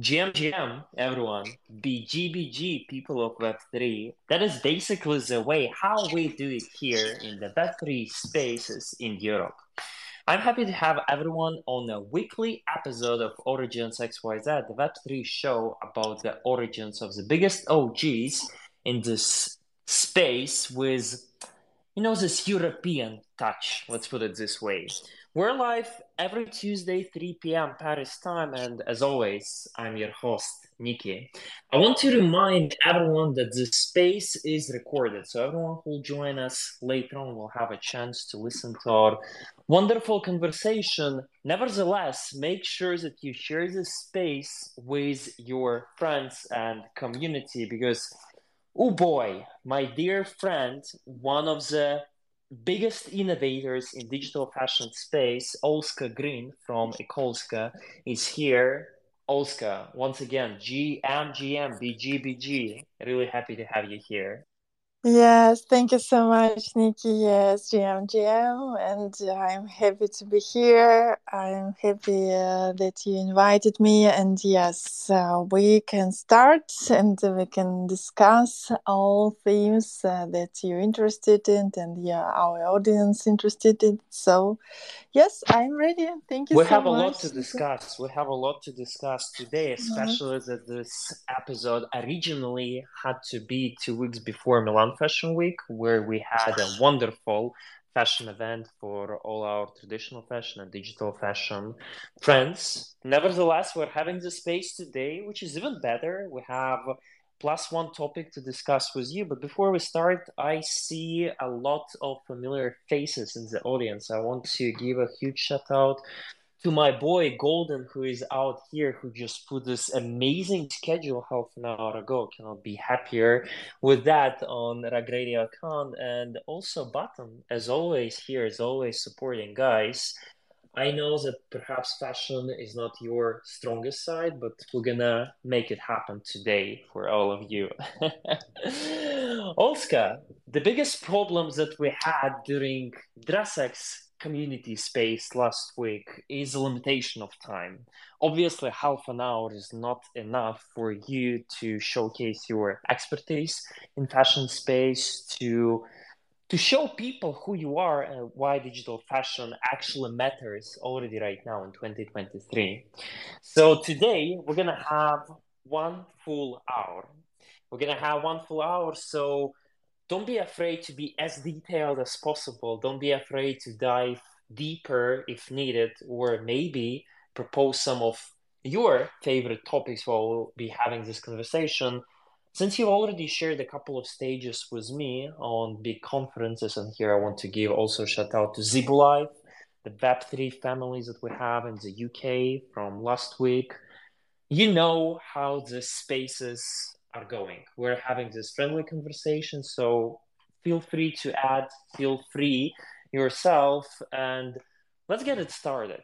GMGM, everyone, BGBG, people of Web3. That is basically the way how we do it here in the Web3 spaces in Europe. I'm happy to have everyone on a weekly episode of OriGensXYZ, the Web3 show about the origins of the biggest OGs in this space with, you know, this European touch, let's put it this way. We're live every Tuesday, 3 p.m. Paris time, and as always, I'm your host, Nikki. I want to remind everyone that the space is recorded, so everyone who will join us later on will have a chance to listen to our wonderful conversation. Nevertheless, make sure that you share this space with your friends and community because, oh boy, my dear friend, one of the biggest innovators in digital fashion space, Olska Green from Ecoolska, is here. Olska, once again, GMGM, BGBG. Really happy to have you here. Yes, thank you so much, Nikki. Yes, GM, GM, and I'm happy to be here. I'm happy uh, that you invited me, and yes, uh, we can start and we can discuss all themes uh, that you're interested in, and yeah, our audience interested in. So, yes, I'm ready. Thank you. We so have a lot to discuss. We have a lot to discuss today, especially mm-hmm. that this episode originally had to be two weeks before Milan Fashion Week, where we had a wonderful fashion event for all our traditional fashion and digital fashion friends. Nevertheless, we're having the space today, which is even better. We have plus one topic to discuss with you. But before we start, I see a lot of familiar faces in the audience. I want to give a huge shout out to my boy Golden, who is out here, who just put this amazing schedule half an hour ago. Cannot be happier with that on Rug Radio account. And also Button, as always, here is always supporting guys. I know that perhaps fashion is not your strongest side, but we're gonna make it happen today for all of you. Olska, the biggest problems that we had during DressX community space last week is a limitation of time. Obviously, half an hour is not enough for you to showcase your expertise in fashion space, to to show people who you are and why digital fashion actually matters already right now in 2023. So today we're gonna have one full hour. We're gonna have one full hour, so don't be afraid to be as detailed as possible. Don't be afraid to dive deeper if needed, or maybe propose some of your favorite topics while we'll be having this conversation. Since you've already shared a couple of stages with me on big conferences, and here I want to give also shout out to Zibulive, the Web3 families that we have in the UK from last week. You know how the spaces are going. We're having this friendly conversation, so feel free to add, feel free yourself, and let's get it started.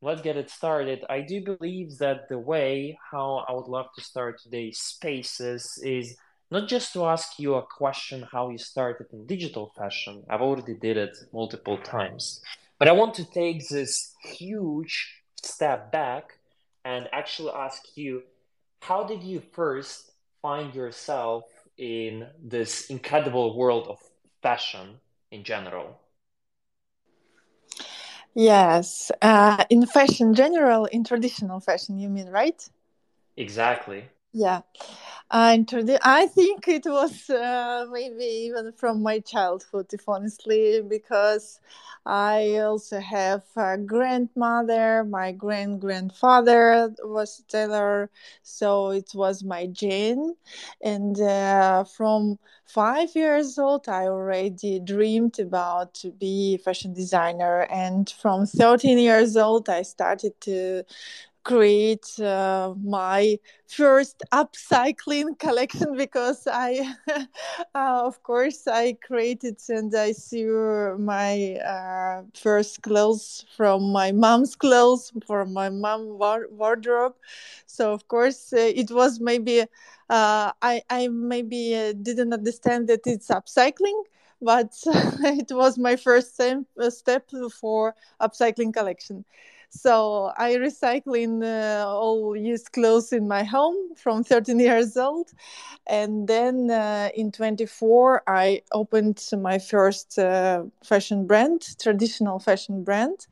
Let's get it started. I do believe that the way how I would love to start today's spaces is not just to ask you a question how you started in digital fashion. I've already did it multiple times. But I want to take this huge step back and actually ask you how did you first find yourself in this incredible world of fashion in general? Yes, uh, in fashion general, in traditional fashion, you mean, right? Exactly. Yeah. Uh, I think it was uh, maybe even from my childhood, if honestly, because I also have a grandmother. My grand grandfather was a tailor, so it was my gene. And uh, from five years old, I already dreamed about to be a fashion designer. And from 13 years old, I started to create uh, my first upcycling collection because I, uh, of course, I created and I sew my uh, first clothes from my mom's clothes from my mom wardrobe. So of course, uh, it was maybe uh, I I maybe uh, didn't understand that it's upcycling but it was my first step for upcycling collection So I recycling uh, all used clothes in my home from 13 years old, and then uh, in 24 I opened my first uh, fashion brand, traditional fashion brand,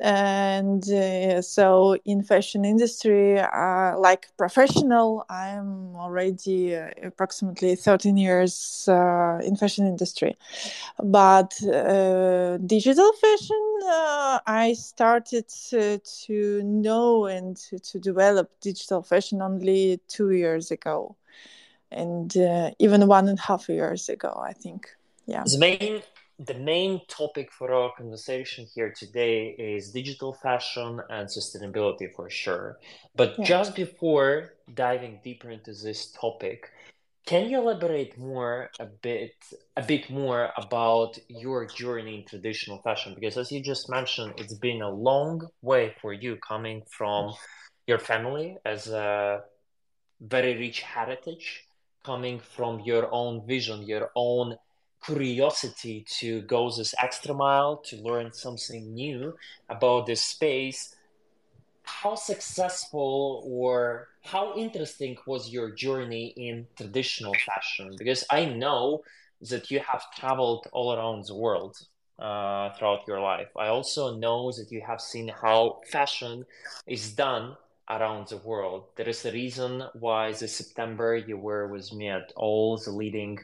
and uh, so in fashion industry, uh, like professional, I'm already uh, approximately 13 years in fashion industry, but digital fashion uh, I started to, to know and to, to, develop digital fashion only two years ago, and uh, even one and a half years ago, I think. Yeah. The main the main topic for our conversation here today is digital fashion and sustainability for sure. But yeah. just before diving deeper into this topic, can you elaborate more a bit a bit more about your journey in traditional fashion? Because as you just mentioned, it's been a long way for you coming from your family as a very rich heritage, coming from your own vision, your own curiosity to go this extra mile to learn something new about this space how successful or how interesting was your journey in traditional fashion? Because I know that you have traveled all around the world uh, throughout your life. I also know that you have seen how fashion is done around the world. There is a reason why this September you were with me at all the leading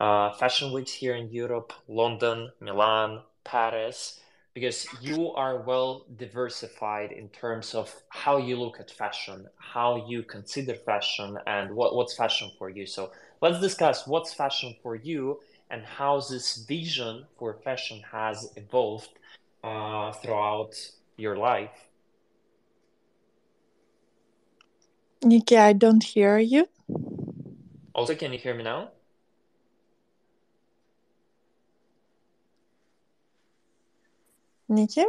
uh, fashion weeks here in Europe, London, Milan, Paris because you are well diversified in terms of how you look at fashion, how you consider fashion, and what, what's fashion for you. So let's discuss what's fashion for you and how this vision for fashion has evolved uh, throughout your life. Nikki, I don't hear you. Olska, can you hear me now? Nikki,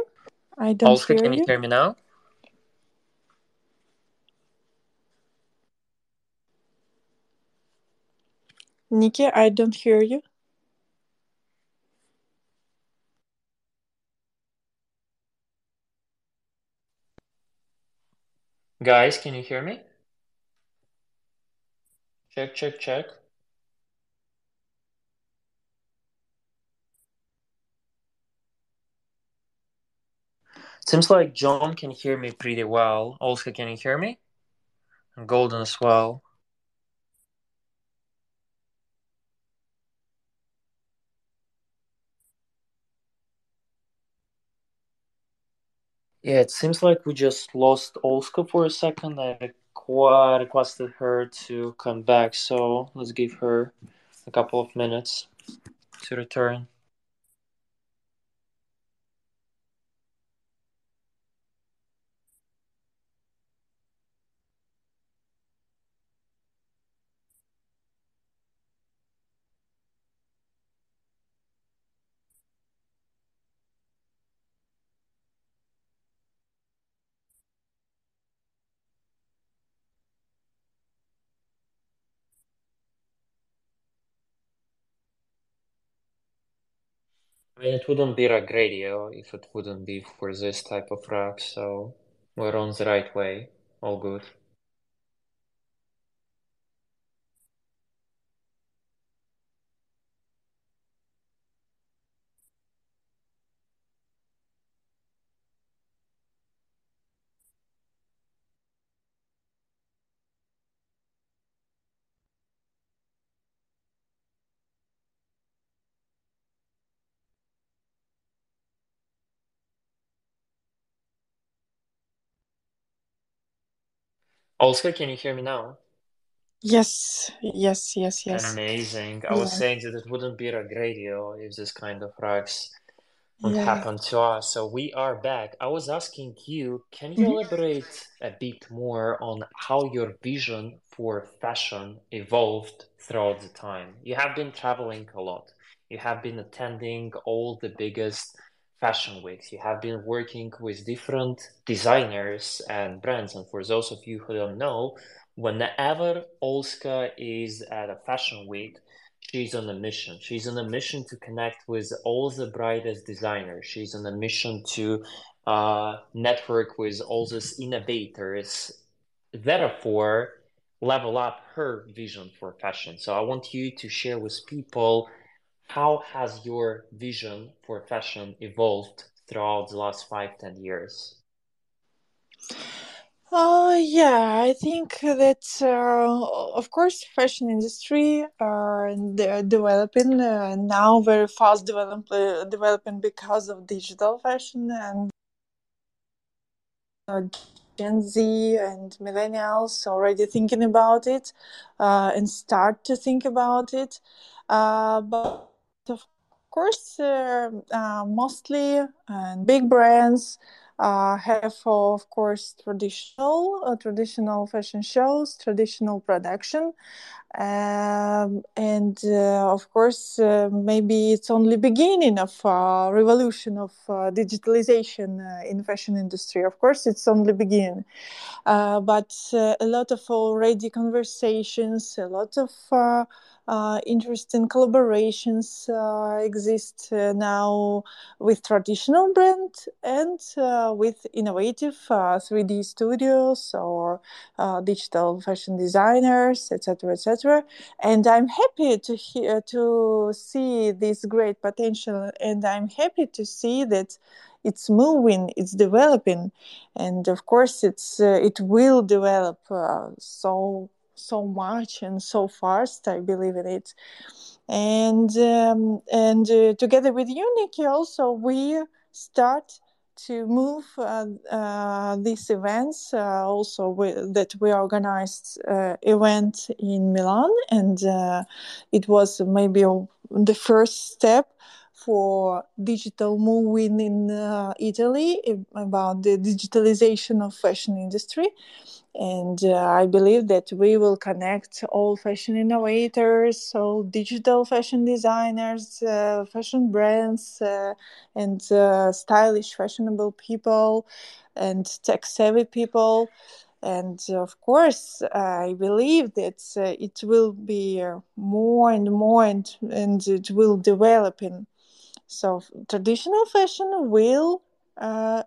I don't Olska, hear can you you. hear me now? Nikki, I don't hear you. Guys, can you hear me? Check, check, check. Seems like John can hear me pretty well. Olska, can you hear me? And Golden as well. Yeah, it seems like we just lost Olska for a second. I requested her to come back, so let's give her a couple of minutes to return. Mean, it wouldn't be Rug Radio if it wouldn't be for this type of rock, so we're on the right way. All good. Olska, can you hear me now? Yes, yes, yes, yes. Amazing. I was saying that it wouldn't be Rug Radio if this kind of rocks would yeah. happen to us. So we are back. I was asking you, can you mm-hmm. elaborate a bit more on how your vision for fashion evolved throughout the time? You have been traveling a lot. You have been attending all the biggest fashion weeks. You have been working with different designers and brands. And for those of you who don't know, whenever Olska is at a fashion week, she's on a mission. She's on a mission to connect with all the brightest designers. She's on a mission to uh, network with all these innovators, therefore level up her vision for fashion. So I want you to share with people how has your vision for fashion evolved throughout the last five, ten years? Uh, yeah, I think that uh, of course fashion industry are uh, developing uh, now very fast develop, developing because of digital fashion and uh, Gen Z and millennials already thinking about it uh, and start to think about it. Uh, but of course, uh, uh, mostly big brands uh, have, of course, traditional uh, traditional fashion shows, traditional production. Um, and uh, of course uh, maybe it's only beginning of revolution of digitalization in fashion industry of course it's only beginning but a lot of already conversations a lot of uh, interesting collaborations uh, exist uh, now with traditional brand and with innovative 3D studios or digital fashion designers, etc., etc. And I'm happy to hear to see this great potential, and I'm happy to see that it's moving, it's developing, and of course, it's uh, it will develop uh, so so much and so fast. I believe in it. And um, and uh, together with you, Nikki, also we start to move uh, uh, these events. Uh, also, we, that we organized uh, event in Milan, and uh, it was maybe the first step for digital moving in Italy about the digitalization of fashion industry and uh, I believe that we will connect all fashion innovators, all digital fashion designers, uh, fashion brands, uh, and uh, stylish, fashionable people, and tech savvy people. And of course, I believe that uh, it will be uh, more and more, and, and it will develop in. So traditional fashion will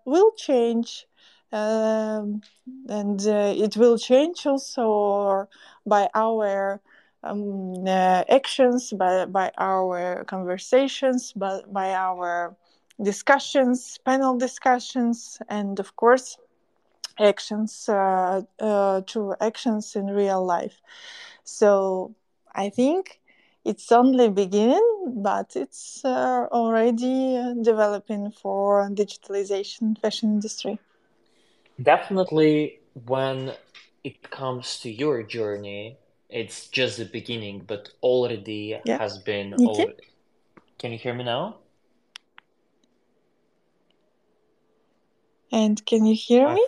will change um, and uh, it will change also by our um, uh, actions, by, by our conversations, by, by our discussions, panel discussions, and of course, actions uh, uh, actions in real life. So I think it's only beginning, but it's uh, already developing for digitalization fashion industry. Definitely, when it comes to your journey, it's just the beginning, but already Yeah. has been. You Al- can you hear me now? And can you hear I, me?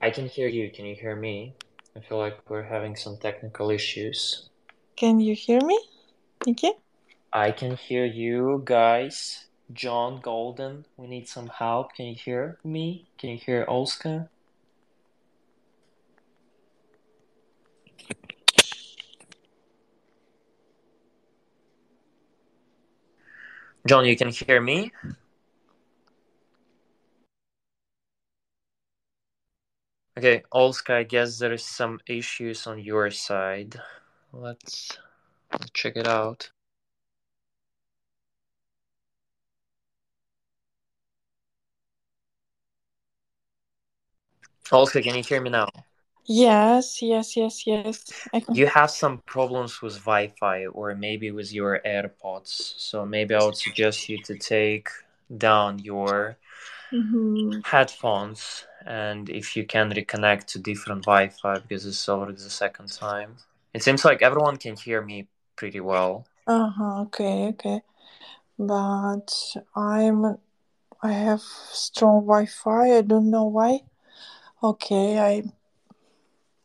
I can hear you. Can you hear me? I feel like we're having some technical issues. Can you hear me? Nikki? I can hear you guys. John Golden, we need some help. Can you hear me? Can you hear Olska? John, you can hear me? Okay, Olska, I guess there is some issues on your side. Let's check it out. Olska, can you hear me now? Yes, yes, yes, yes. Can. You have some problems with Wi-Fi or maybe with your AirPods. So maybe I would suggest you to take down your Mhm. headphones and if you can reconnect to different Wi-Fi because it's already the second time. It seems like everyone can hear me pretty well. Uh huh. Okay, okay. But I'm. I have strong Wi-Fi. I don't know why. Okay, I.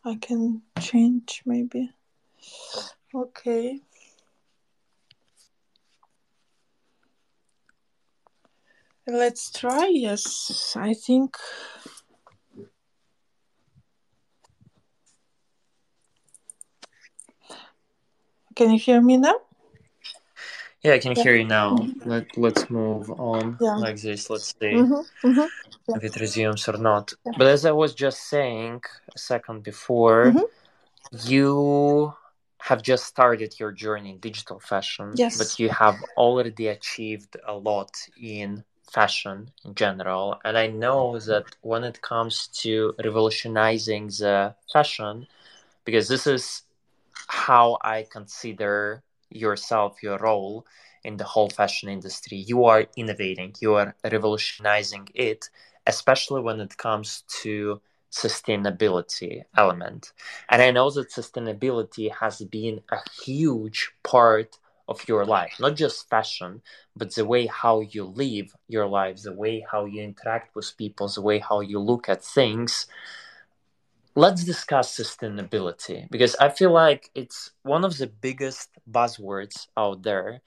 I can change maybe. Okay. Let's try. Yes, I think. Can you hear me now? Yeah, I can hear you now. Let Let's move on Yeah. like this. Let's see. Mm-hmm. Mm-hmm. If it resumes or not. But as I was just saying a second before, mm-hmm. you have just started your journey in digital fashion, yes. but you have already achieved a lot in fashion in general. And I know that when it comes to revolutionizing the fashion, because this is how I consider yourself, your role in the whole fashion industry. You are innovating, you are revolutionizing it, especially when it comes to sustainability element. And I know that sustainability has been a huge part of your life, not just fashion, but the way how you live your life, the way how you interact with people, the way how you look at things. Let's discuss sustainability because I feel like it's one of the biggest buzzwords out there.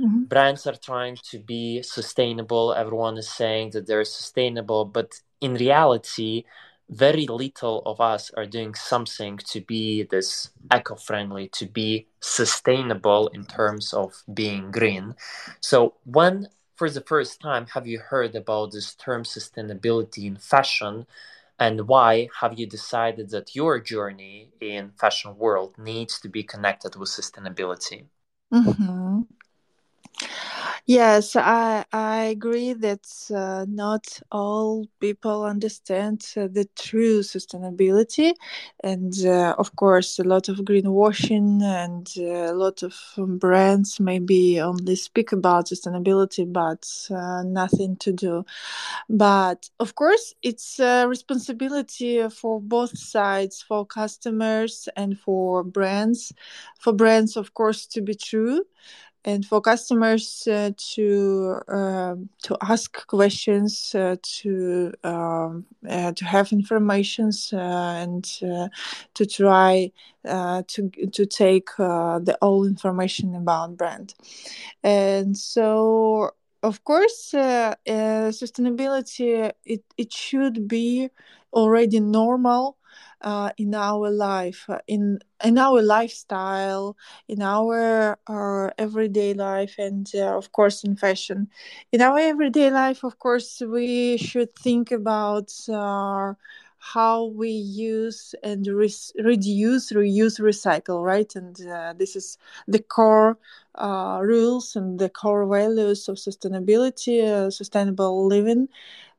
Mm-hmm. Brands are trying to be sustainable. Everyone is saying that they're sustainable, but in reality, very little of us are doing something to be this eco-friendly to be sustainable in terms of being green so when for the first time have you heard about this term sustainability in fashion and why have you decided that your journey in fashion world needs to be connected with sustainability mm-hmm. Yes, I I agree that uh, not all people understand uh, the true sustainability, and uh, of course, a lot of greenwashing and uh, a lot of brands maybe only speak about sustainability, but uh, nothing to do. But of course, it's a responsibility for both sides, for customers and for brands. For brands, of course, to be true and for customers uh, to uh, to ask questions, uh, to um, uh, to have informations, uh, and uh, to try to to take the all information about brand, and so of course sustainability it, it should be already normal uh, in our life, uh, in in our lifestyle, in our our everyday life, and uh, of course in fashion. In our everyday life, of course, we should think about uh, how we use and re- reduce, reuse, recycle, right? And uh, this is the core uh, rules and the core values of sustainability, uh, sustainable living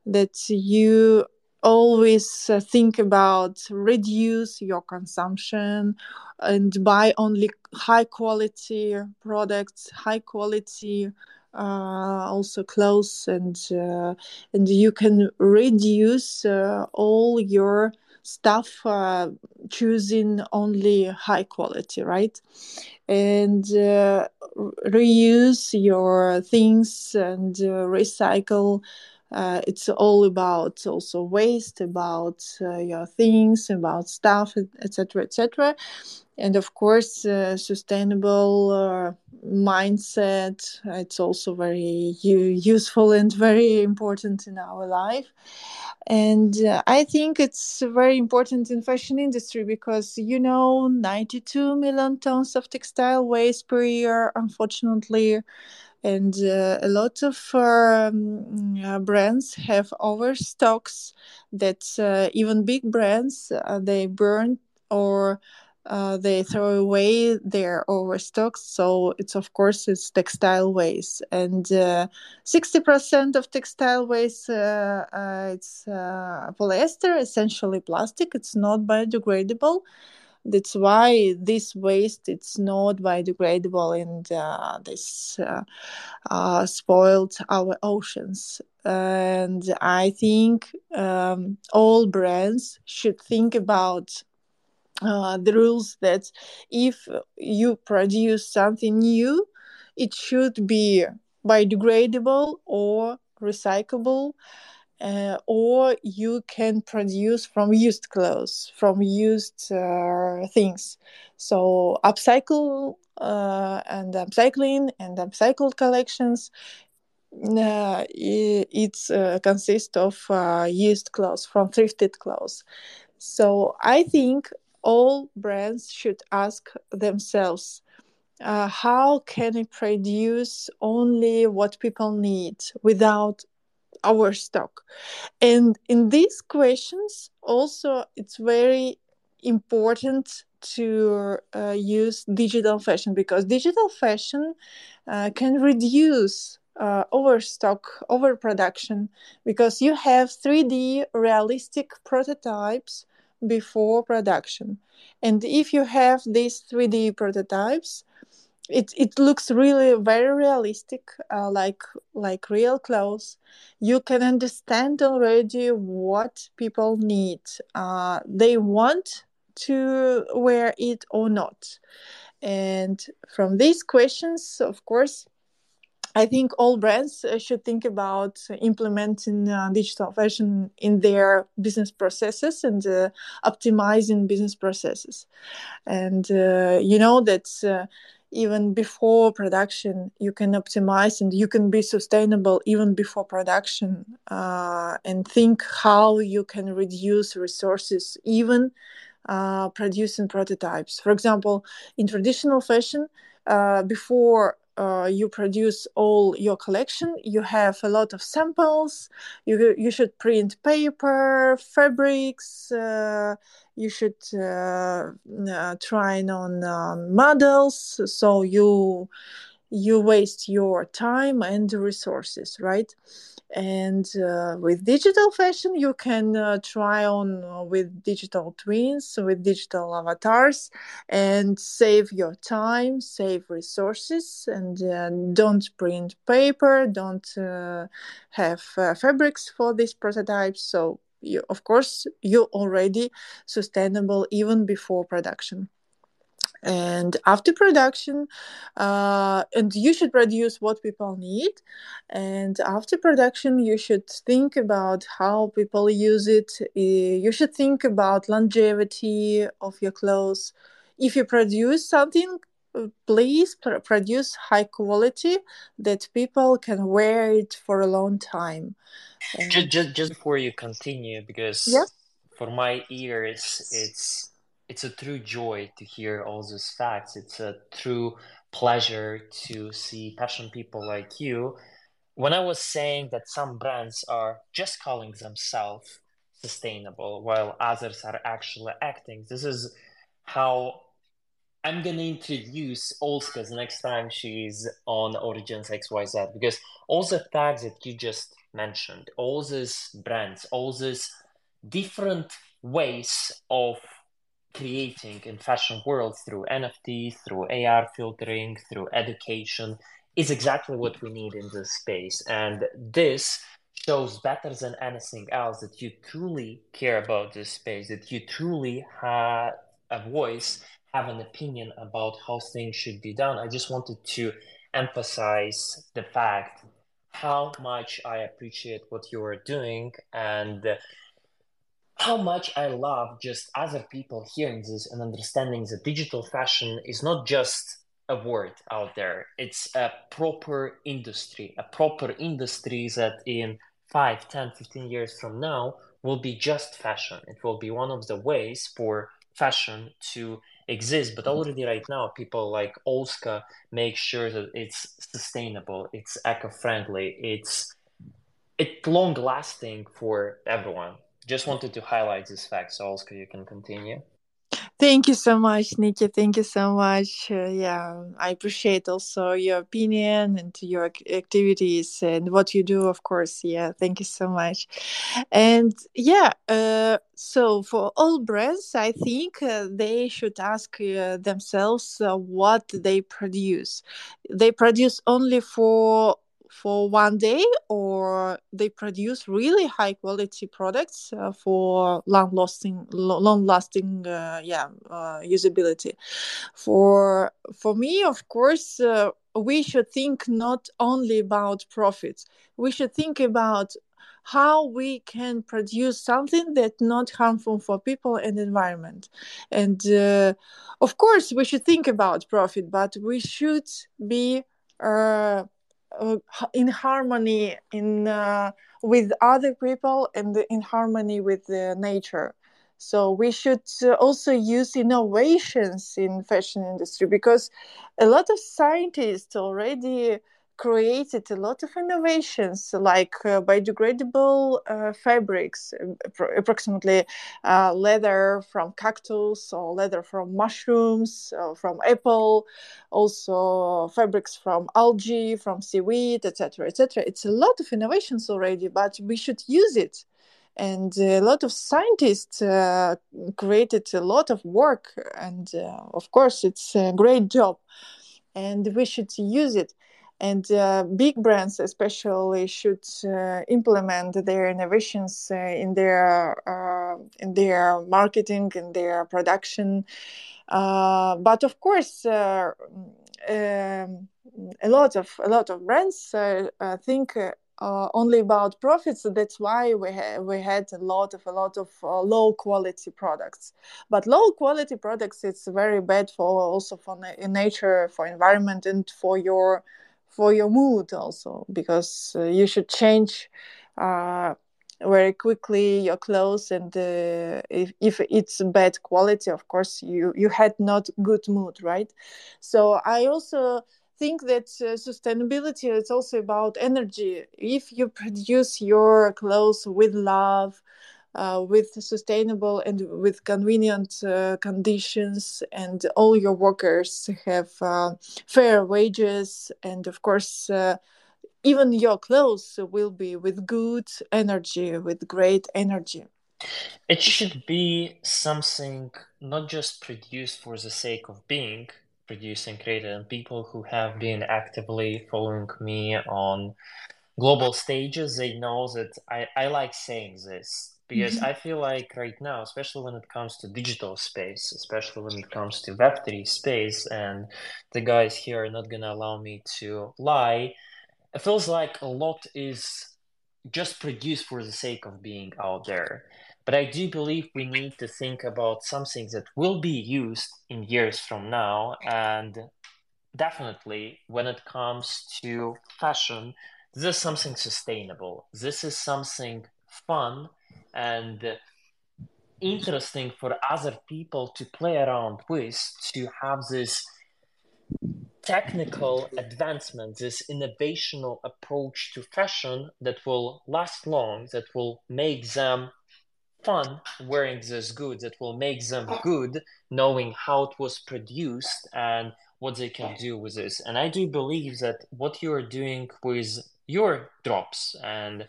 that you always uh, think about reduce your consumption and buy only high quality products high quality uh, also clothes and uh, and you can reduce uh, all your stuff uh, choosing only high quality right? And reuse your things and recycle uh, it's all about also waste about uh, your things about stuff etc etc and of course uh, sustainable uh, mindset it's also very useful and very important in our life. And uh, i think it's very important in fashion industry because you know 92 million tons of textile waste per year unfortunately and uh, a lot of um, uh, brands have overstocks that uh, even big brands uh, they burn or uh, they throw away their overstocks. So it's of course it's textile waste. And 60% uh, of textile waste it's polyester essentially plastic. It's not biodegradable that's why this waste it's not biodegradable and uh, this uh, uh, spoiled our oceans. And i think um, all brands should think about uh, the rules that if you produce something new it should be biodegradable or recyclable uh, or you can produce from used clothes from used uh, things. So upcycle uh, and upcycling and upcycled collections uh, it, uh, consists of uh, used clothes from thrifted clothes. So i think all brands should ask themselves uh, how can I produce only what people need without overstock and in these questions also it's very important to uh, use digital fashion because digital fashion uh, can reduce uh, overstock, overproduction, because you have 3D realistic prototypes before production. And if you have these 3D prototypes, it, it looks really very realistic, uh, like like real clothes. You can understand already what people need. Uh, they want to wear it or not. And from these questions, of course, I think all brands uh, should think about implementing uh, digital fashion in their business processes and uh, optimizing business processes. And uh, you know that even before production, you can optimize and you can be sustainable even before production uh, and think how you can reduce resources even uh, producing prototypes. For example, in traditional fashion, uh, before uh, you produce all your collection, you have a lot of samples. You you should print paper, fabrics. Uh, you should uh, uh, try on um, models. So you you waste your time and resources, right? And uh, with digital fashion you can uh, try on uh, with digital twins with digital avatars and save your time save resources and uh, don't print paper don't uh, have uh, fabrics for these prototypes so you, of course you're already sustainable even before production and after production uh, and you should produce what people need. And after production you should think about how people use it. You should think about longevity of your clothes. If you produce something please pr- produce high quality that people can wear it for a long time. Just, just, just before you continue because yeah. for my ears it's it's a true joy to hear all these facts. It's a true pleasure to see passionate people like you. When I was saying that some brands are just calling themselves sustainable while others are actually acting, this is how I'm gonna introduce Olska next time she's on OriGensXYZ because all the facts that you just mentioned, all these brands, all these different ways of creating in fashion world through NFT, through AR filtering, through education is exactly what we need in this space. And this shows better than anything else that you truly care about this space, that you truly have a voice, have an opinion about how things should be done. I just wanted to emphasize the fact how much I appreciate what you are doing and how much I love just other people hearing this and understanding that digital fashion is not just a word out there. It's a proper industry, a proper industry that in 5, 10, 15 years from now will be just fashion. It will be one of the ways for fashion to exist. But already right now, people like Olska make sure that it's sustainable, it's eco-friendly, it's it's long lasting for everyone just wanted to highlight this fact, so Olska, you can continue. Thank you so much, Nikki. Thank you so much. Uh, yeah, I appreciate also your opinion and your activities and what you do, of course. Yeah, thank you so much. And yeah, uh, so for all brands, I think uh, they should ask uh, themselves uh, what they produce. They produce only for for one day or they produce really high quality products uh, for long lasting long lasting uh, yeah uh, usability. For for me of course uh, we should think not only about profits. We should think about how we can produce something that's not harmful for people and environment. And uh, of course we should think about profit but we should be uh, uh, in harmony in uh, with other people and in harmony with nature. So we should uh, also use innovations in fashion industry because a lot of scientists already created a lot of innovations like uh, biodegradable uh, fabrics, approximately uh, leather from cactus or leather from mushrooms, from apple, also fabrics from algae, from seaweed, etc., etc. It's a lot of innovations already, but we should use it and a lot of scientists uh, created a lot of work and uh, of course it's a great job and we should use it and uh, big brands especially should uh, implement their innovations uh, in their uh, in their marketing in their production uh, but of course uh, um, a lot of a lot of brands think only about profits. That's why we ha- we had a lot of a lot of low quality products. But low quality products it's very bad for also for na- nature, for environment, and for your for your mood also because uh, you should change uh, very quickly your clothes and uh, if, if it's bad quality of course you you had not good mood right so i also think that uh, sustainability is also about energy. If you produce your clothes with love, uh, with sustainable and with convenient uh, conditions, and all your workers have uh, fair wages, and of course, uh, even your clothes will be with good energy, with great energy. It should be something not just produced for the sake of being, produced and created and people who have been actively following me on global stages they know that i, I like saying this because mm-hmm. i feel like right now especially when it comes to digital space especially when it comes to web3 space and the guys here are not going to allow me to lie it feels like a lot is just produced for the sake of being out there but I do believe we need to think about something that will be used in years from now. And definitely, when it comes to fashion, this is something sustainable. This is something fun and interesting for other people to play around with, to have this technical advancement, this innovational approach to fashion that will last long, that will make them fun wearing these goods that will make them good knowing how it was produced and what they can do with this. And i do believe that what you're doing with your drops and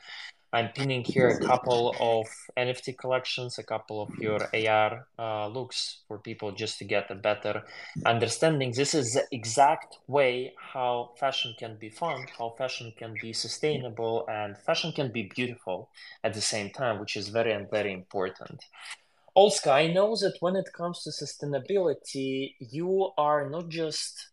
I'm pinning here a couple of NFT collections, a couple of your AR uh, looks for people just to get a better understanding. This is the exact way how fashion can be fun, how fashion can be sustainable, and fashion can be beautiful at the same time, which is very and very important. Olska, I know that when it comes to sustainability, you are not just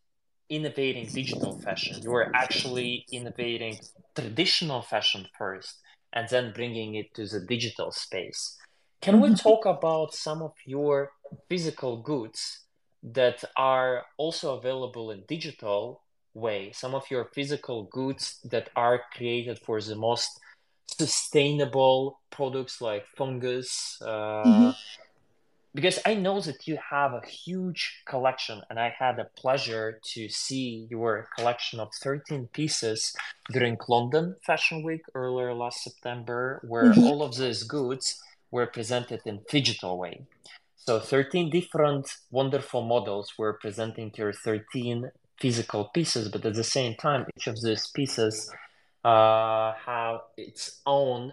innovating digital fashion, you are actually innovating traditional fashion first and then bringing it to the digital space. Can we talk about some of your physical goods that are also available in digital way? Some of your physical goods that are created for the most sustainable products like fungus, uh, mm-hmm because I know that you have a huge collection, and I had a pleasure to see your collection of 13 pieces during London Fashion Week earlier last September, where mm-hmm. all of these goods were presented in digital way. So 13 different wonderful models were presenting your 13 physical pieces, but at the same time, each of these pieces uh, have its own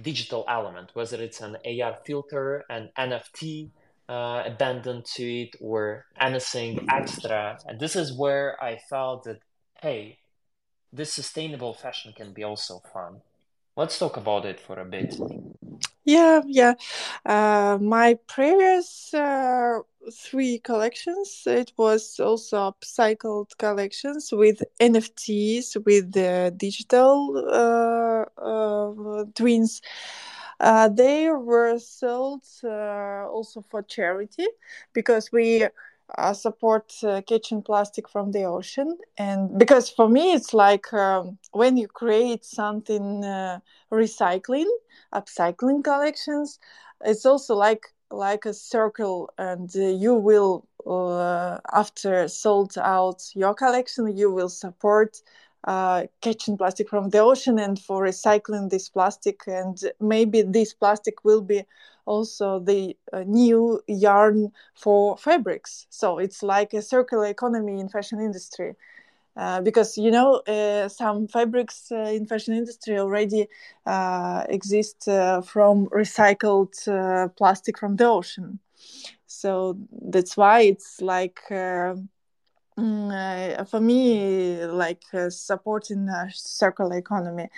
digital element, whether it's an AR filter, an NFT uh, abandoned to it, or anything extra. And this is where I felt that, hey, this sustainable fashion can be also fun. Let's talk about it for a bit. Yeah, yeah. Uh, my previous uh, three collections, it was also upcycled collections with NFTs, with the digital uh, uh, twins. Uh, they were sold uh, also for charity because we uh, support uh, catching plastic from the ocean and because for me it's like um, when you create something uh, recycling upcycling collections it's also like like a circle and uh, you will uh, after sold out your collection you will support uh, catching plastic from the ocean and for recycling this plastic. And maybe this plastic will be also the uh, new yarn for fabrics. So it's like a circular economy in fashion industry. Uh, because you know uh, some fabrics uh, in fashion industry already uh, exist from recycled plastic from the ocean. So that's why it's like for me, like uh, supporting a circular economy,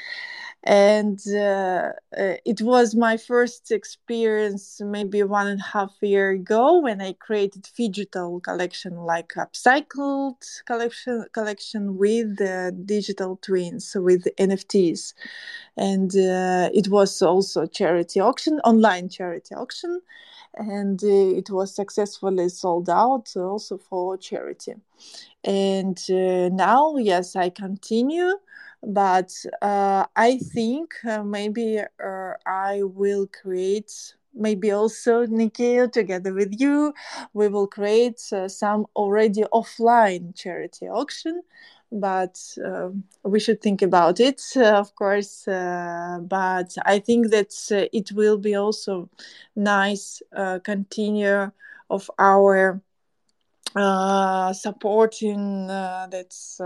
and uh, uh, it was my first experience maybe one and a half year ago when I created digital collection, like upcycled collection collection with digital twins with NFTs, and uh, it was also charity auction, online charity auction and uh, it was successfully sold out also for charity. And uh, now, yes, I continue, but uh, I think maybe I will create maybe also Nikki together with you we will create uh, some already offline charity auction but uh, we should think about it, uh, of course. Uh, but I think that uh, it will be also nice uh, continue of our uh, supporting that's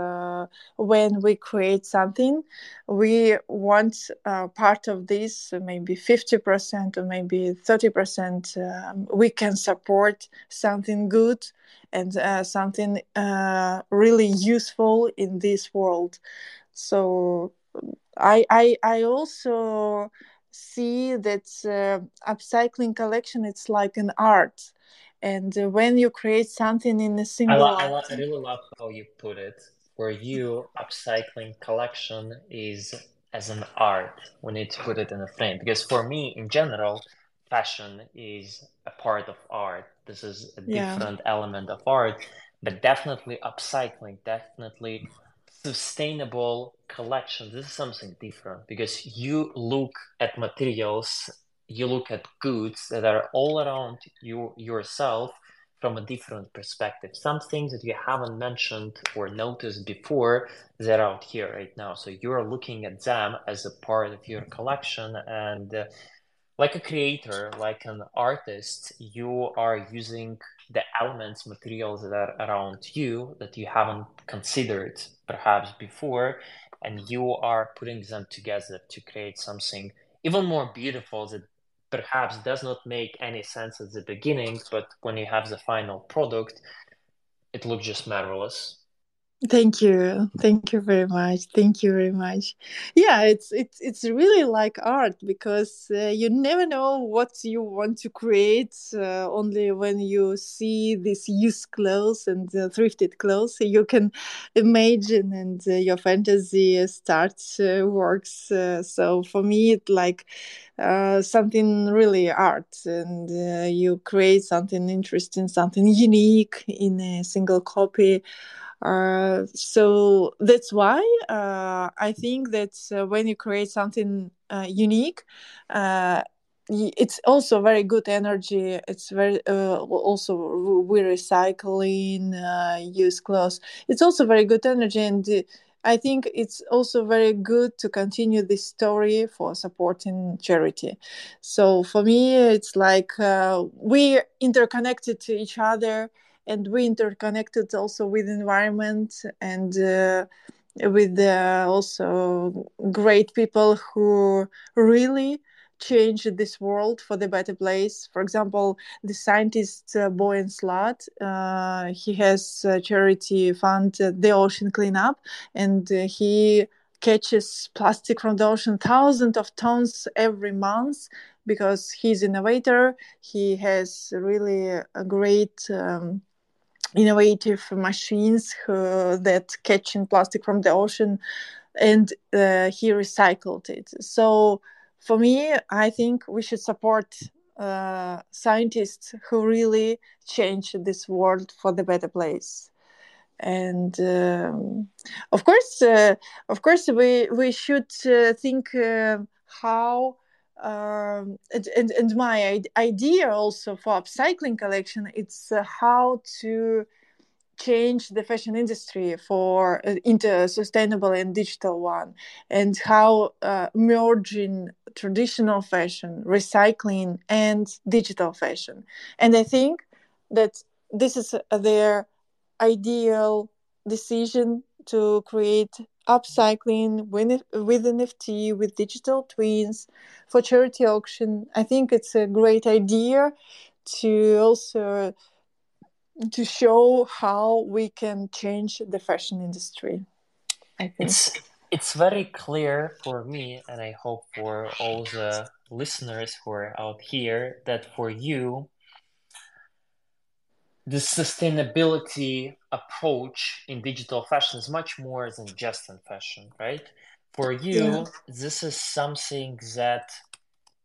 when we create something we want part of this maybe 50% or maybe 30% um, we can support something good and uh, something uh, really useful in this world. So i i, I also see that upcycling collection it's like an art. And uh, when you create something in a single I, lo- I, lo- I really love how you put it for you upcycling collection is as an art we need to put it in a frame. Because for me in general fashion is a part of art this is a different yeah. element of art but definitely upcycling definitely sustainable collection this is something different because you look at materials you look at goods that are all around you yourself from a different perspective. Some things that you haven't mentioned or noticed before that are out here right now. So you're looking at them as a part of your collection and uh, like a creator, like an artist, you are using the elements, materials that are around you that you haven't considered perhaps before, and you are putting them together to create something even more beautiful that perhaps does not make any sense at the beginning, but when you have the final product, it looks just marvelous. Thank you. Thank you very much. Thank you very much. Yeah, it's it's it's really like art because uh, you never know what you want to create uh, only when you see these used clothes and uh, thrifted clothes you can imagine and uh, your fantasy starts uh, works uh, so for me it like something really art and you create something interesting something unique in a single copy uh, so that's why uh, I think that uh, when you create something uh, unique, uh, it's also very good energy. It's very also we recycling, use clothes. It's also very good energy, and I think it's also very good to continue this story for supporting charity. So for me, it's like we're interconnected to each other and we interconnected also with environment and uh, with uh, also great people who really change this world for the better place. For example, the scientist uh, Boyan Slat, uh, he has a charity fund, uh, the Ocean Cleanup, and uh, he catches plastic from the ocean, thousands of tons every month, because he's innovator. He has really a great um, innovative machines uh, that catching plastic from the ocean and uh, he recycled it. So for me i think we should support uh, scientists who really change this world for the better place. And um, of course uh, of course we we should uh, think uh, how um, and, and, and my idea also for upcycling collection it's uh, how to change the fashion industry for uh, into a sustainable and digital one and how uh, merging traditional fashion recycling and digital fashion. And i think that this is their ideal decision to create upcycling with, with nft with digital twins for charity auction i think it's a great idea to also to show how we can change the fashion industry. I think it's it's very clear for me, and I hope for all the listeners who are out here that for you, the sustainability approach in digital fashion is much more than just in fashion, right? For you, yeah. this is something that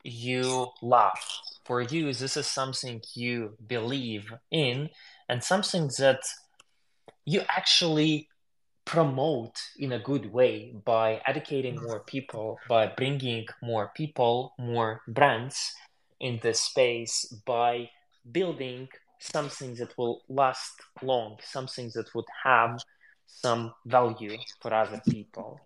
you love. For you, this is something you believe in, and something that you actually promote in a good way by educating mm. more people, by bringing more people, more brands in this space, by building something that will last long, something that would have some value for other people.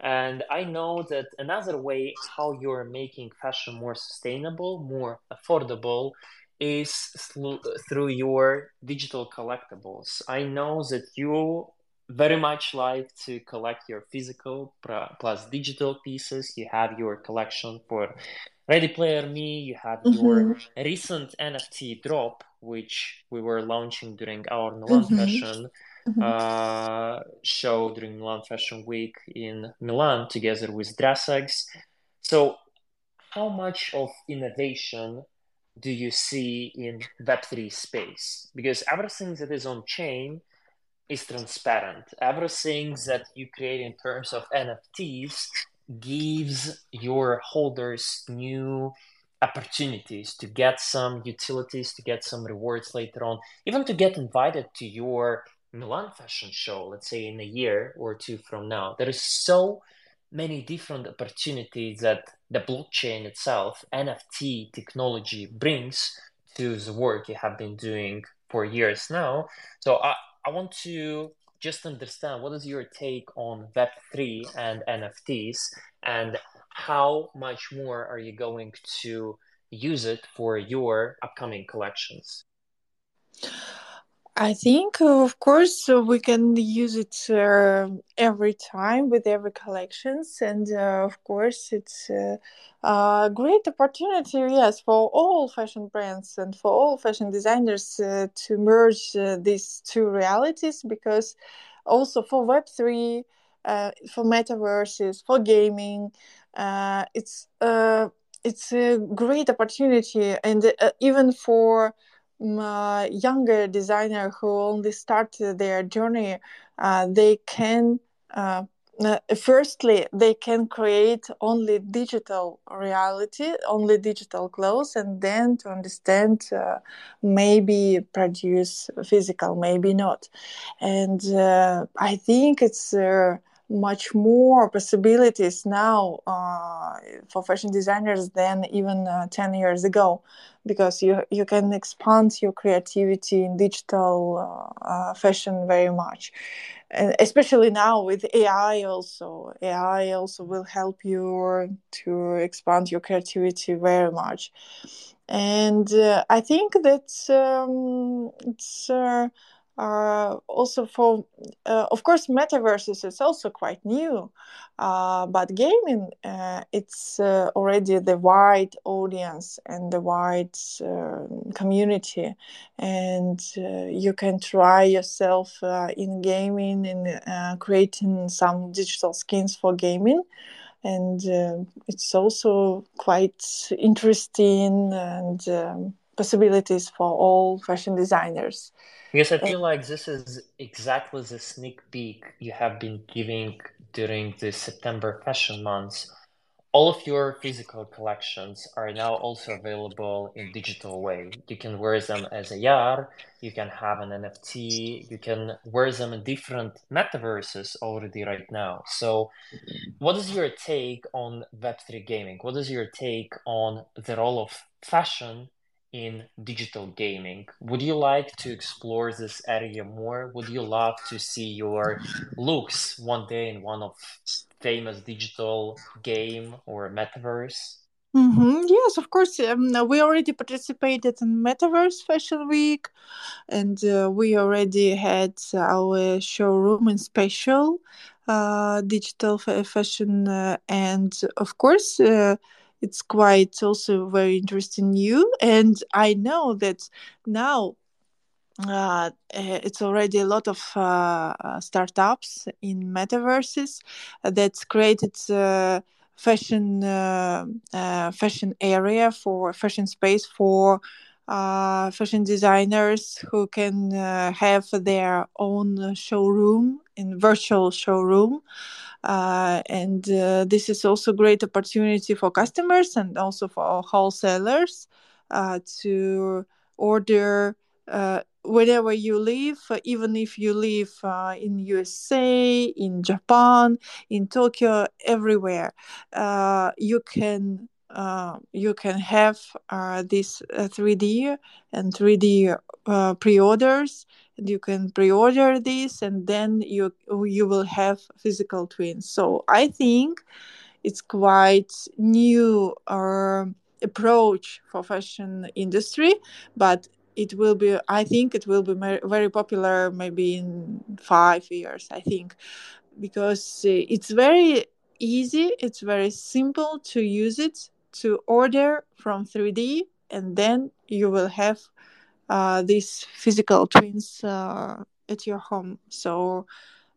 And I know that another way how you're making fashion more sustainable, more affordable, is through your digital collectibles. I know that you very much like to collect your physical plus digital pieces. You have your collection for Ready Player Me, you have mm-hmm. your recent NFT drop, which we were launching during our Milan mm-hmm. Fashion mm-hmm. uh, show during Milan Fashion Week in Milan together with DressX. So, how much of innovation do you see in Web3 space? Because everything that is on chain is transparent. Everything that you create in terms of NFTs gives your holders new opportunities to get some utilities, to get some rewards later on, even to get invited to your Milan fashion show, let's say in a year or two from now. There is so many different opportunities that the blockchain itself, NFT technology brings to the work you have been doing for years now. So I, I want to just understand what is your take on Web3 and NFTs and how much more are you going to use it for your upcoming collections? I think, of course, uh, we can use it uh, every time with every collections, and uh, of course, it's uh, a great opportunity, yes, for all fashion brands and for all fashion designers uh, to merge uh, these two realities. Because also for Web three, for metaverses, for gaming, it's it's a great opportunity, and even for uh, younger designer who only start their journey, uh, they can uh, uh, firstly they can create only digital reality, only digital clothes, and then to understand uh, maybe produce physical, maybe not. And uh, I think it's much more possibilities now uh, for fashion designers than even uh, 10 years ago because you you can expand your creativity in digital uh, uh fashion very much. And especially now with ai also. Ai also will help you to expand your creativity very much. And uh, i think that um, it's uh, also for uh, of course metaverses is also quite new uh, but gaming uh, it's uh, already the wide audience and the wide um, community. And you can try yourself in gaming and creating some digital skins for gaming. And it's also quite interesting and um, possibilities for all fashion designers Yes, I eh, feel like this is exactly the sneak peek you have been giving during the September fashion months. All of your physical collections are now also available in digital way. You can wear them as a yar, you can have an NFT, you can wear them in different metaverses already right now. So what is your take on Web3 gaming? What is your take on the role of fashion in digital gaming. Would you like to explore this area more? Would you love to see your looks one day in one of famous digital game or metaverse? Mm-hmm. Yes, of course. Um, we already participated in Metaverse Fashion Week, and uh, we already had our showroom in special uh, digital fashion, uh, and of course, uh, it's quite also very interesting new. And I know that now uh, eh, it's already a lot of uh, startups in metaverses that's created uh, fashion uh, uh, fashion area for fashion space for uh, fashion designers who can have their own showroom in virtual showroom. Uh, and uh, this is also great opportunity for customers and also for wholesalers uh, to order uh, wherever you live even if you live uh, in usa in japan in tokyo everywhere. Uh, you can Uh, you can have uh, this uh, 3d and 3d pre-orders. And you can pre-order this and then you you will have physical twins. So i think it's quite new uh, approach for fashion industry but it will be i think it will be very popular maybe in five years i think. Because it's very easy it's very simple to use it to order from 3d and then you will have uh, these physical twins uh, at your home. So,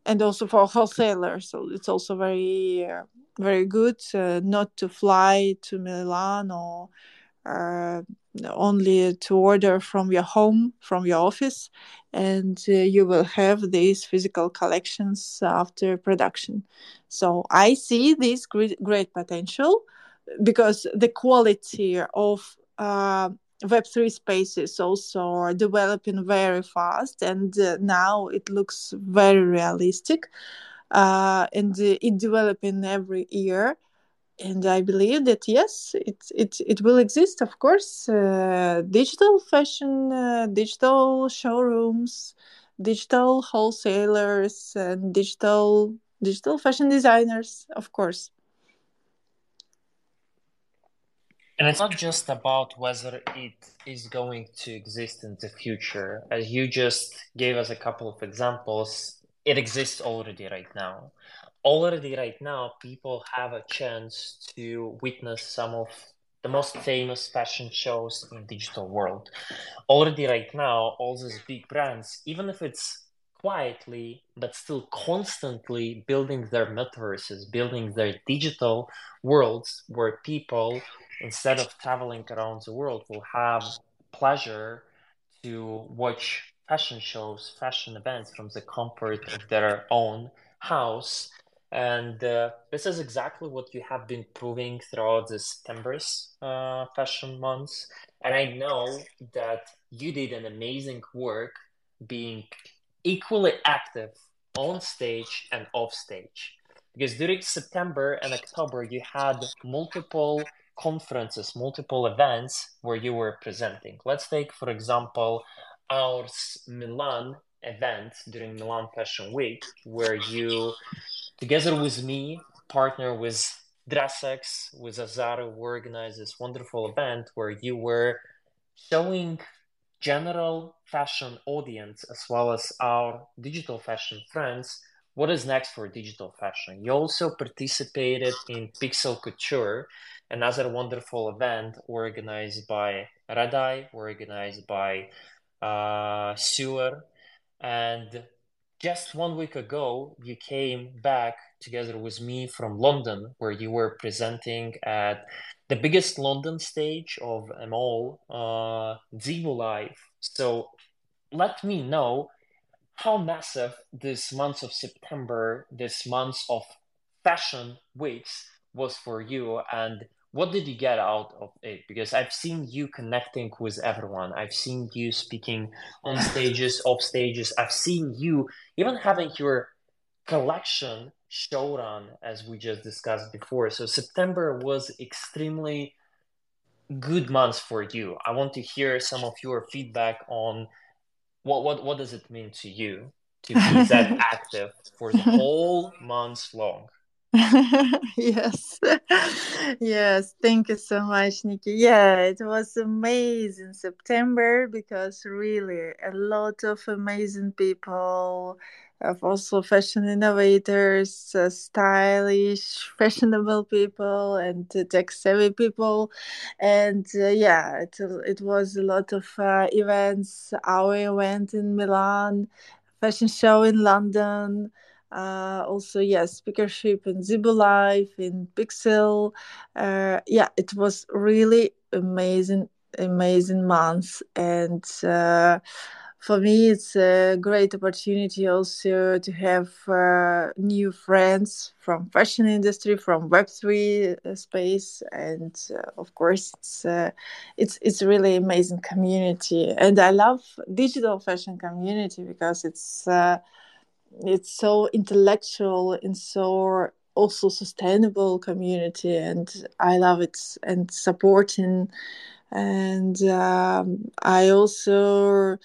and also for wholesalers, so it's also very uh, very good uh, not to fly to Milan or uh, only to order from your home from your office. And uh, you will have these physical collections after production. So i see this great, great potential because the quality of uh, Web3 spaces also are developing very fast, and uh, now it looks very realistic. Uh, and uh, it developing every year. And I believe that yes, it it, it will exist. Of course, uh, digital fashion, uh, digital showrooms, digital wholesalers, and digital digital fashion designers. Of course. And it's not just about whether it is going to exist in the future. As you just gave us a couple of examples, it exists already right now. Already right now, people have a chance to witness some of the most famous fashion shows in digital world. Already right now, all these big brands, even if it's quietly but still constantly building their metaverses, building their digital worlds where people instead of traveling around the world, will have pleasure to watch fashion shows, fashion events from the comfort of their own house. And uh, this is exactly what you have been proving throughout the September's uh, fashion months. And I know that you did an amazing work being equally active on stage and off stage. Because during September and October, you had multiple conferences, multiple events where you were presenting. Let's take, for example, our Milan event during Milan Fashion Week, where you, together with me, partner with DressX, with Azaru, organized this wonderful event where you were showing general fashion audience as well as our digital fashion friends what is next for digital fashion. You also participated in Pixel Couture, another wonderful event organized by Radai, organized by uh, Sewer. And just one week ago, you came back together with me from London, where you were presenting at the biggest London stage of them all, uh, Zivu Live. So let me know how massive this month of September, this month of fashion weeks was for you, and what did you get out of it? Because I've seen you connecting with everyone. I've seen you speaking on stages, off stages. I've seen you even having your collection showed on, as we just discussed before. So September was extremely good months for you. I want to hear some of your feedback on what what what does it mean to you to be that active for the whole month long. yes. Yes thank you so much nikki. Yeah it was amazing september because really a lot of amazing people of also fashion innovators uh, stylish fashionable people and tech savvy people. And uh, yeah it, it was a lot of uh, events our event in milan fashion show in london uh, also yes speakership in Zibo life in Pixel. Uh, yeah, it was really amazing, amazing month, and uh, for me it's a great opportunity also to have uh, new friends from fashion industry, from Web3 uh, space, and uh, of course it's uh, it's it's really amazing community, and I love digital fashion community because it's it's so intellectual and so also sustainable community and i love it and supporting. And um, i also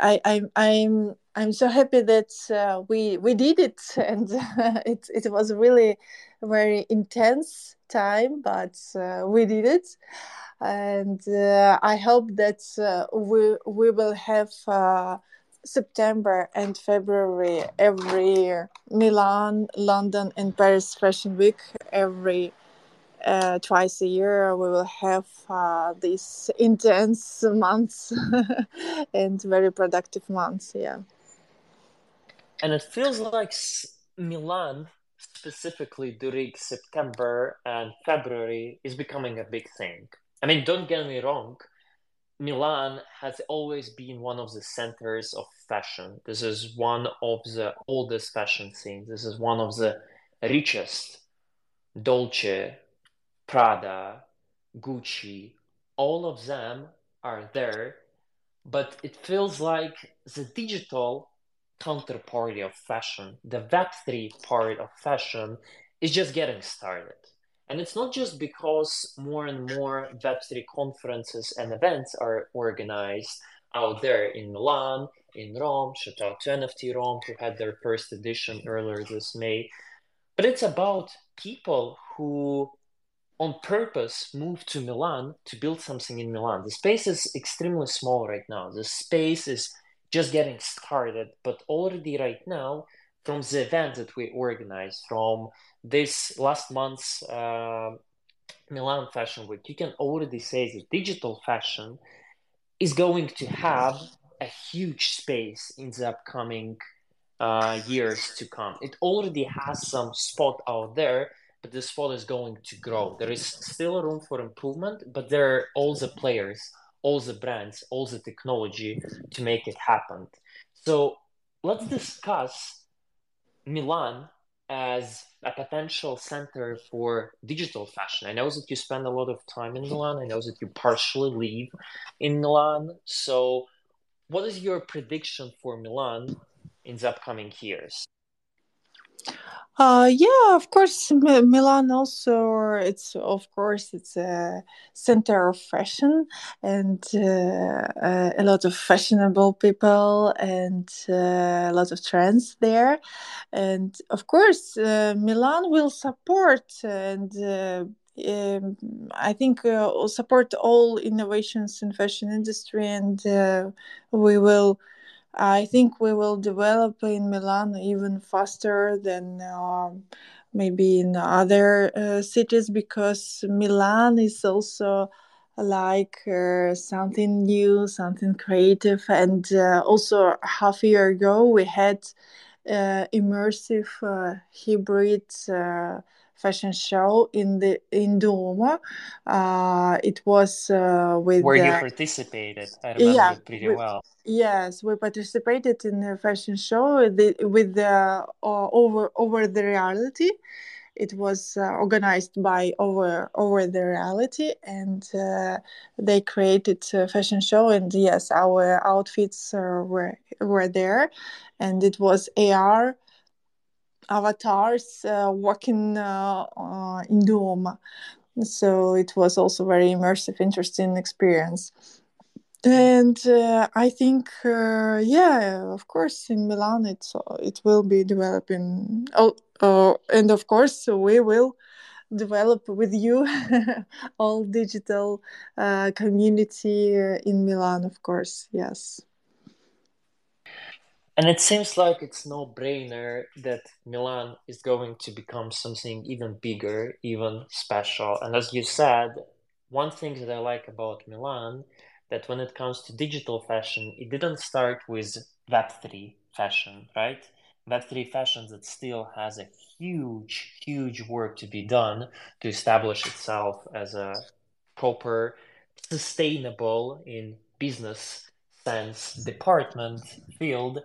i i i'm i'm so happy that uh, we we did it. And it it was really a very intense time but uh, we did it. And uh, i hope that uh, we we will have uh, September and February every year. Milan, London, and Paris Fashion Week every uh, twice a year. We will have uh, these intense months and very productive months. Yeah. And it feels like Milan, specifically during September and February, is becoming a big thing. I mean, don't get me wrong Milan has always been one of the centers of fashion. This is one of the oldest fashion scenes. This is one of the richest. Dolce, Prada, Gucci, all of them are there, but it feels like the digital counterparty of fashion, the Web3 part of fashion, is just getting started. And it's not just because more and more Web3 conferences and events are organized out there in Milan, in Rome. Shout out to NFT Rome, who had their first edition earlier this May. But it's about people who, on purpose, moved to Milan to build something in Milan. The space is extremely small right now. The space is just getting started, but already right now, from the events that we organized, from this last month's uh, Milan Fashion Week, you can already say that digital fashion is going to have a huge space in the upcoming uh, years to come. It already has some spot out there, but the spot is going to grow. There is still room for improvement, but there are all the players, all the brands, all the technology to make it happen. So let's discuss Milan as a potential center for digital fashion. I know that you spend a lot of time in Milan. I know that you partially live in Milan. So, what is your prediction for Milan in the upcoming years? Uh, yeah, of course, Milan also. It's of course it's a center of fashion and uh, uh, a lot of fashionable people and uh, a lot of trends there, and of course, uh, Milan will support and. Um, I think uh, support all innovations in fashion industry, and uh, we will I think we will develop in Milan even faster than um, maybe in other uh, cities because Milan is also like uh, something new, something creative. And uh, also, half a year ago, we had uh, immersive uh, hybrid uh, fashion show in the in Duomo. Uh, it was uh, with where you participated. I remember yeah, pretty we, well. Yes, we participated in a fashion show the, with the uh, over over the reality. It was uh, organized by over over the reality, and uh, they created a fashion show. And yes, our outfits uh, were were there, and it was AR avatars uh, walking uh, uh, in Duomo so it was also very immersive interesting experience. And i think yeah of course in milan it's it will be developing oh, oh and of course we will develop with you all digital uh, community in milan of course yes and it seems like it's no brainer that milan is going to become something even bigger even special and as you said one thing that i like about milan that when it comes to digital fashion it didn't start with web3 fashion right web3 fashion that still has a huge, huge work to be done to establish itself as a proper, sustainable in business sense department field.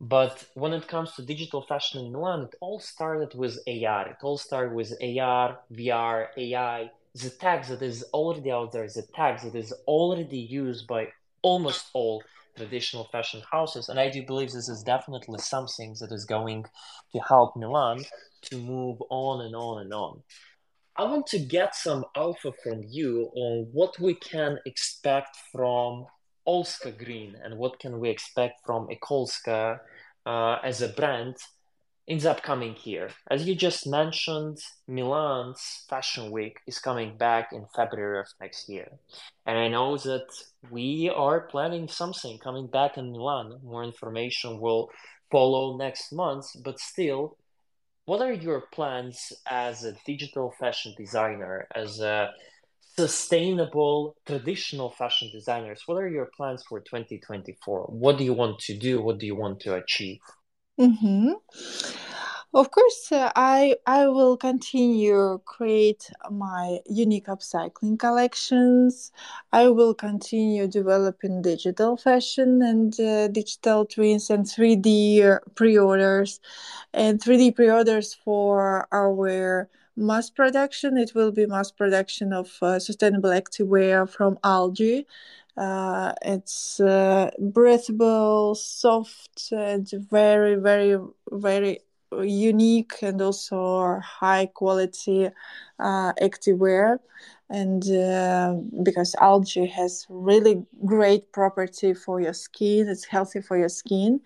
But when it comes to digital fashion in Milan, it all started with AR. It all started with AR, VR, AI. The tags that is already out there, the tags that is already used by almost all traditional fashion houses. And I do believe this is definitely something that is going to help Milan to move on and on and on. I want to get some alpha from you on what we can expect from Olska Green and what can we expect from Ecoolska uh, as a brand in the upcoming year. As you just mentioned, Milan's Fashion Week is coming back in February of next year. And I know that we are planning something coming back in Milan. More information will follow next month, but still, what are your plans as a digital fashion designer, as a sustainable traditional fashion designers? What are your plans for 2024? What do you want to do? What do you want to achieve? Mm-hmm. Of course, uh, I I will continue create my unique upcycling collections. I will continue developing digital fashion and uh, digital twins and 3D pre-orders and 3D pre-orders for our mass production. It will be mass production of uh, sustainable activewear from algae uh, it's uh, breathable, soft, and very, very, very unique and also high quality uh, activewear. And uh, because algae has really great property for your skin, it's healthy for your skin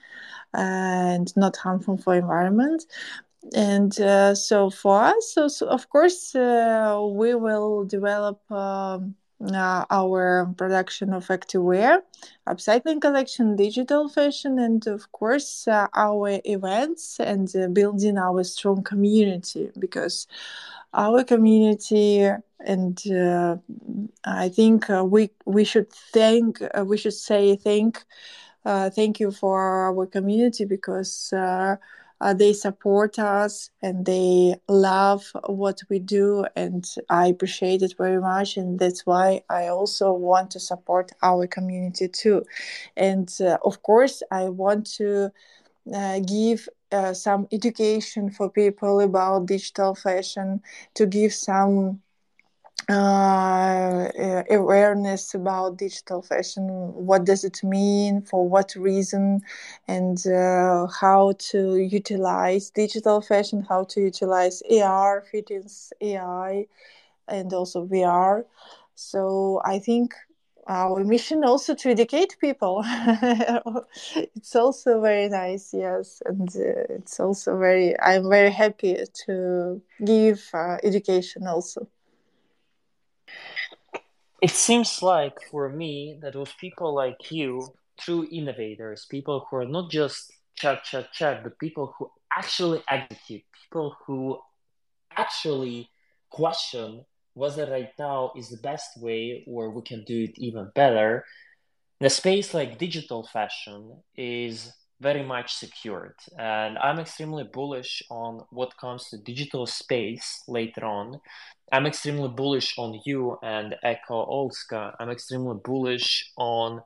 and not harmful for environment and uh, so for us so, so of course uh, we will develop um, uh, our production of activewear, upcycling collection, digital fashion, and of course uh, our events and uh, building our strong community because our community and uh, I think we we should thank we should say thank thank you for our community because uh, they support us and they love what we do and i appreciate it very much. And that's why i also want to support our community too. And uh, of course i want to uh, give uh, some education for people about digital fashion to give some uh, awareness about digital fashion. What does it mean? For what reason? And uh, how to utilize digital fashion? How to utilize ar fittings ai and also vr so i think our mission also to educate people. It's also very nice yes. And uh, it's also very i'm very happy to give uh, education also it seems like for me that with people like you, true innovators, people who are not just chat, chat, chat, but people who actually execute, people who actually question whether right now is the best way or we can do it even better. The space like digital fashion is very much secured. And I'm extremely bullish on what comes to digital space later on. I'm extremely bullish on you and Ecoolska. I'm extremely bullish on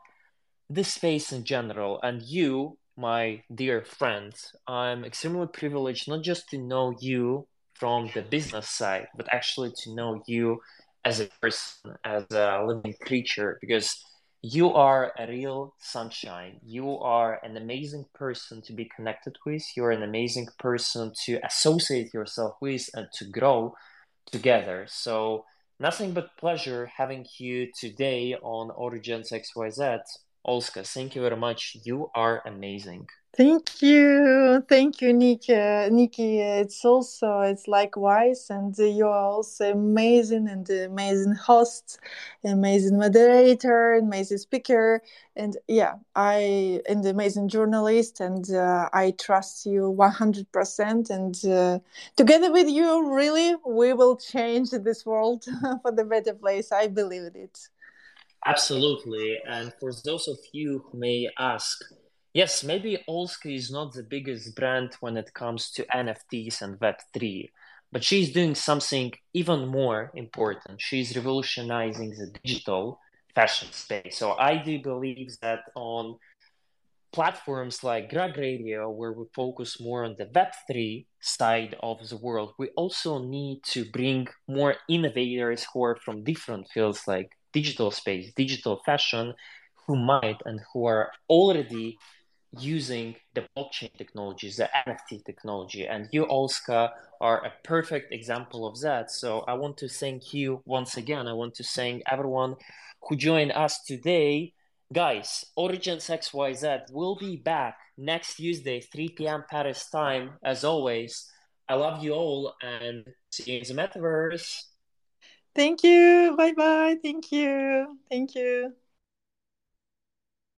this space in general. And you, my dear friend, I'm extremely privileged not just to know you from the business side, but actually to know you as a person, as a living creature, because you are a real sunshine. You are an amazing person to be connected with. You're an amazing person to associate yourself with and to grow together. So Nothing but pleasure having you today on OriGensXYZ. Olska, thank you very much. You are amazing. Thank you, thank you, Nikki. Nikki, it's also it's likewise, and you are also amazing and amazing host, amazing moderator, amazing speaker, and yeah, I and amazing journalist, and uh, I trust you one hundred percent. And uh, together with you, really, we will change this world for the better place. I believe it. Absolutely, and for those of you who may ask Yes, maybe Olska is not the biggest brand when it comes to NFTs and Web3, but she's doing something even more important. She's revolutionizing the digital fashion space. So I do believe that on platforms like Rug Radio, where we focus more on the Web3 side of the world, we also need to bring more innovators who are from different fields like digital space, digital fashion, who might and who are already using the blockchain technologies, the NFT technology. And you, Olska, are a perfect example of that. So I want to thank you once again. I want to thank everyone who joined us today. Guys, OriGensXYZ will be back next Tuesday, 3 p.m. Paris time, as always. I love you all and see you in the metaverse. Thank you. Bye bye. Thank you. Thank you.